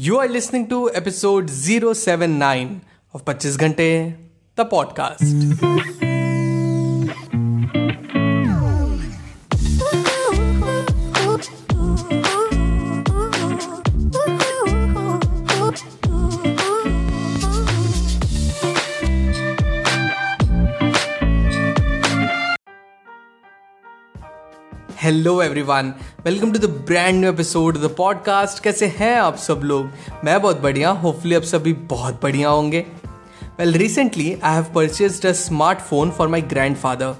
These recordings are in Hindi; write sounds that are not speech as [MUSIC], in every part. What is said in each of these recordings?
You are listening to episode 079 of 25 Ghante, the podcast. Hello everyone welcome to the brand new episode the podcast कैसे हैं आप सब लोग? मैं बहुत बढ़िया होपफुली आप सभी बहुत बढ़िया होंगे। Well recently I have purchased a smartphone for my grandfather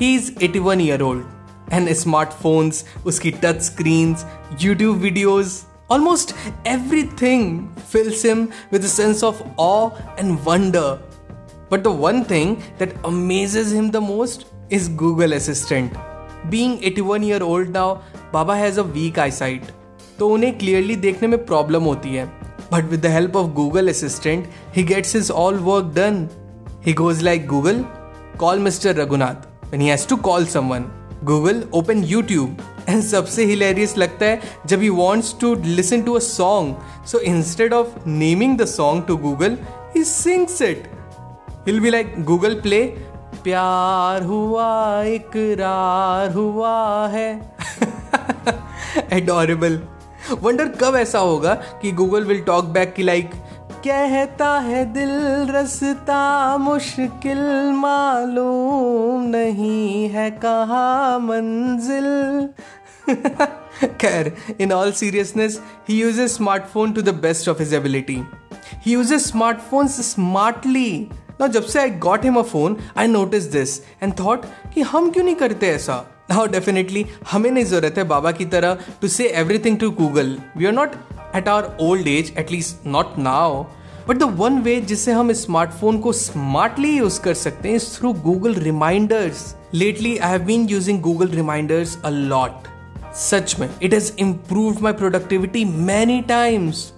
he is 81 year old and smartphones उसकी touch screens YouTube videos almost everything fills him with a sense of awe and wonder. But the one thing that amazes him the most is Google Assistant. Being eighty one year old now Baba has a weak I site तो उन्हें क्लियरली देखने में प्रॉब्लम होती है. But with the help of Google Assistant he gets his all work done he goes like Google call mister Raghunath when he has to call someone, google open youtube. [LAUGHS] And सबसे हिलेरियस लगता है, जब he wants to listen to a song so instead of naming the song to Google he sings it will be like Google play प्यार हुआ, इकरार हुआ है। [LAUGHS] एडोरेबल वंडर कब ऐसा होगा कि गूगल विल टॉक बैक की लाइक कहता है दिल रसता, मुश्किल मालूम नहीं है कहा मंजिल। [LAUGHS] खैर in all seriousness he uses smartphone to the best of his ability he uses smartphone smartly ना जब से I got him a phone I notice this and thought कि हम क्यों नहीं करते ऐसा? नाउ डेफिनेटली हमें नहीं ज़रूरत है बाबा की तरह to say everything to Google we are not at our old age at least not now but the one way जिससे हम स्मार्टफ़ोन को स्मार्टली यूज़ कर सकते हैं through Google reminders lately I have been using Google reminders a lot सच में it has improve my productivity many times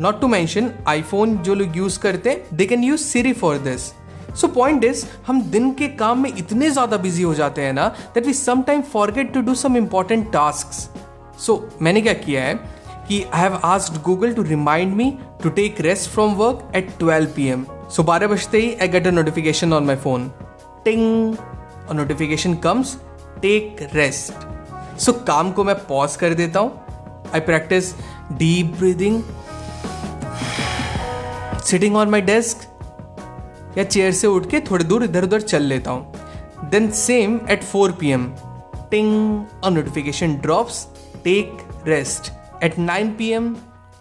not to mention iPhone जो लोग यूज़ करते हैं they can use Siri for this so point is हम दिन के काम में इतने ज़्यादा बिज़ी हो जाते हैं ना that we some time forget to do some important task so मैंने क्या किया है कि I have asked Google to remind me to take rest from work at twelve P M so बारह बजते ही I get a notification on my phone ting notification comes take rest so काम को मैं पॉज कर देता हूँ. I practice deep breathing sitting on my desk या चेयर से उठ के थोड़ी दूर इधर उधर चल लेता हूँ। Then same at four P M ting notification drops take rest at nine P M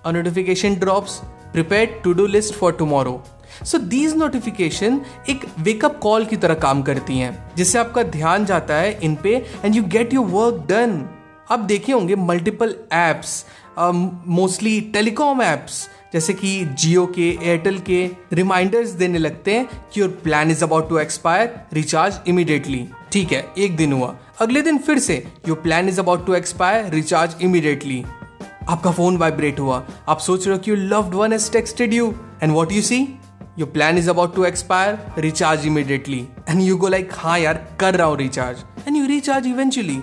notification drops prepare to do list for tomorrow so these notification एक वेकअप कॉल की तरह काम करती हैं, जिससे आपका ध्यान जाता है इन पे and you get your work done आप देखे होंगे multiple apps mostly telecom apps जैसे कि जियो के, एयरटेल के रिमाइंडर्स देने लगते हैं कि your plan is about to expire recharge immediately ठीक है, एक दिन हुआ। अगले दिन फिर से your plan is about to expire recharge immediately आपका फ़ोन वाइब्रेट हुआ। आप सोच रहे हो कि your loved one has texted you and what you see your plan is about to expire recharge immediately and you go like हाँ यार, कर रहा हूँ recharge and you recharge eventually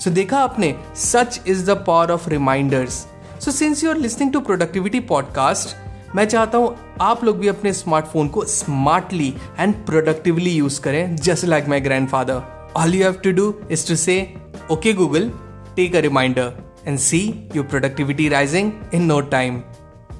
so देखा आपने such is the power of reminders so since you are listening to productivity podcast मैं चाहता हूँ आप लोग भी अपने स्मार्टफ़ोन को स्मार्टली एंड प्रोडक्टिवली यूज़ करें just like my grandfather all you have to do is to say okay Google take a reminder and see your productivity rising in no time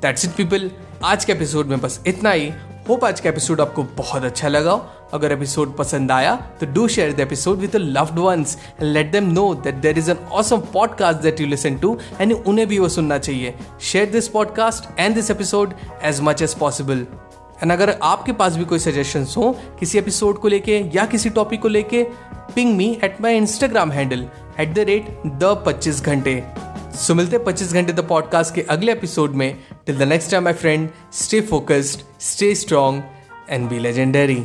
that's it people आज के एपिसोड में बस इतना ही. होप आज का एपिसोड आपको बहुत अच्छा लगा अगर एपिसोड पसंद आया तो do share the episode with loved ones and let them know that there is an awesome podcast that you listen to and उन्हें भी वो सुनना चाहिए। Share this podcast and this episode as much as possible and अगर आपके पास भी कोई सजेशन हो, किसी एपिसोड को लेके या किसी टॉपिक को लेके ping me at my Instagram handle at the rate the पच्चीस घंटे। सो मिलते पच्चीस घंटे द पॉडकास्ट के अगले एपिसोड में। Till the next time my friend stay focused stay strong and be legendary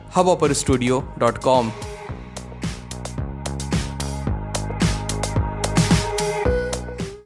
www.hubhopperstudio.com.